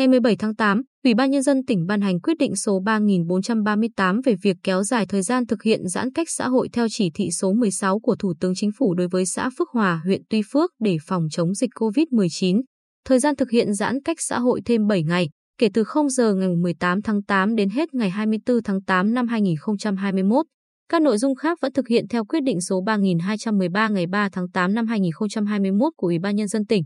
Ngày 17 tháng 8, Ủy ban Nhân dân tỉnh ban hành quyết định số 3438 về việc kéo dài thời gian thực hiện giãn cách xã hội theo chỉ thị số 16 của Thủ tướng Chính phủ đối với xã Phước Hòa, huyện Tuy Phước để phòng chống dịch COVID-19. Thời gian thực hiện giãn cách xã hội thêm 7 ngày, kể từ 0 giờ ngày 18 tháng 8 đến hết ngày 24 tháng 8 năm 2021. Các nội dung khác vẫn thực hiện theo quyết định số 3213 ngày 3 tháng 8 năm 2021 của Ủy ban Nhân dân tỉnh.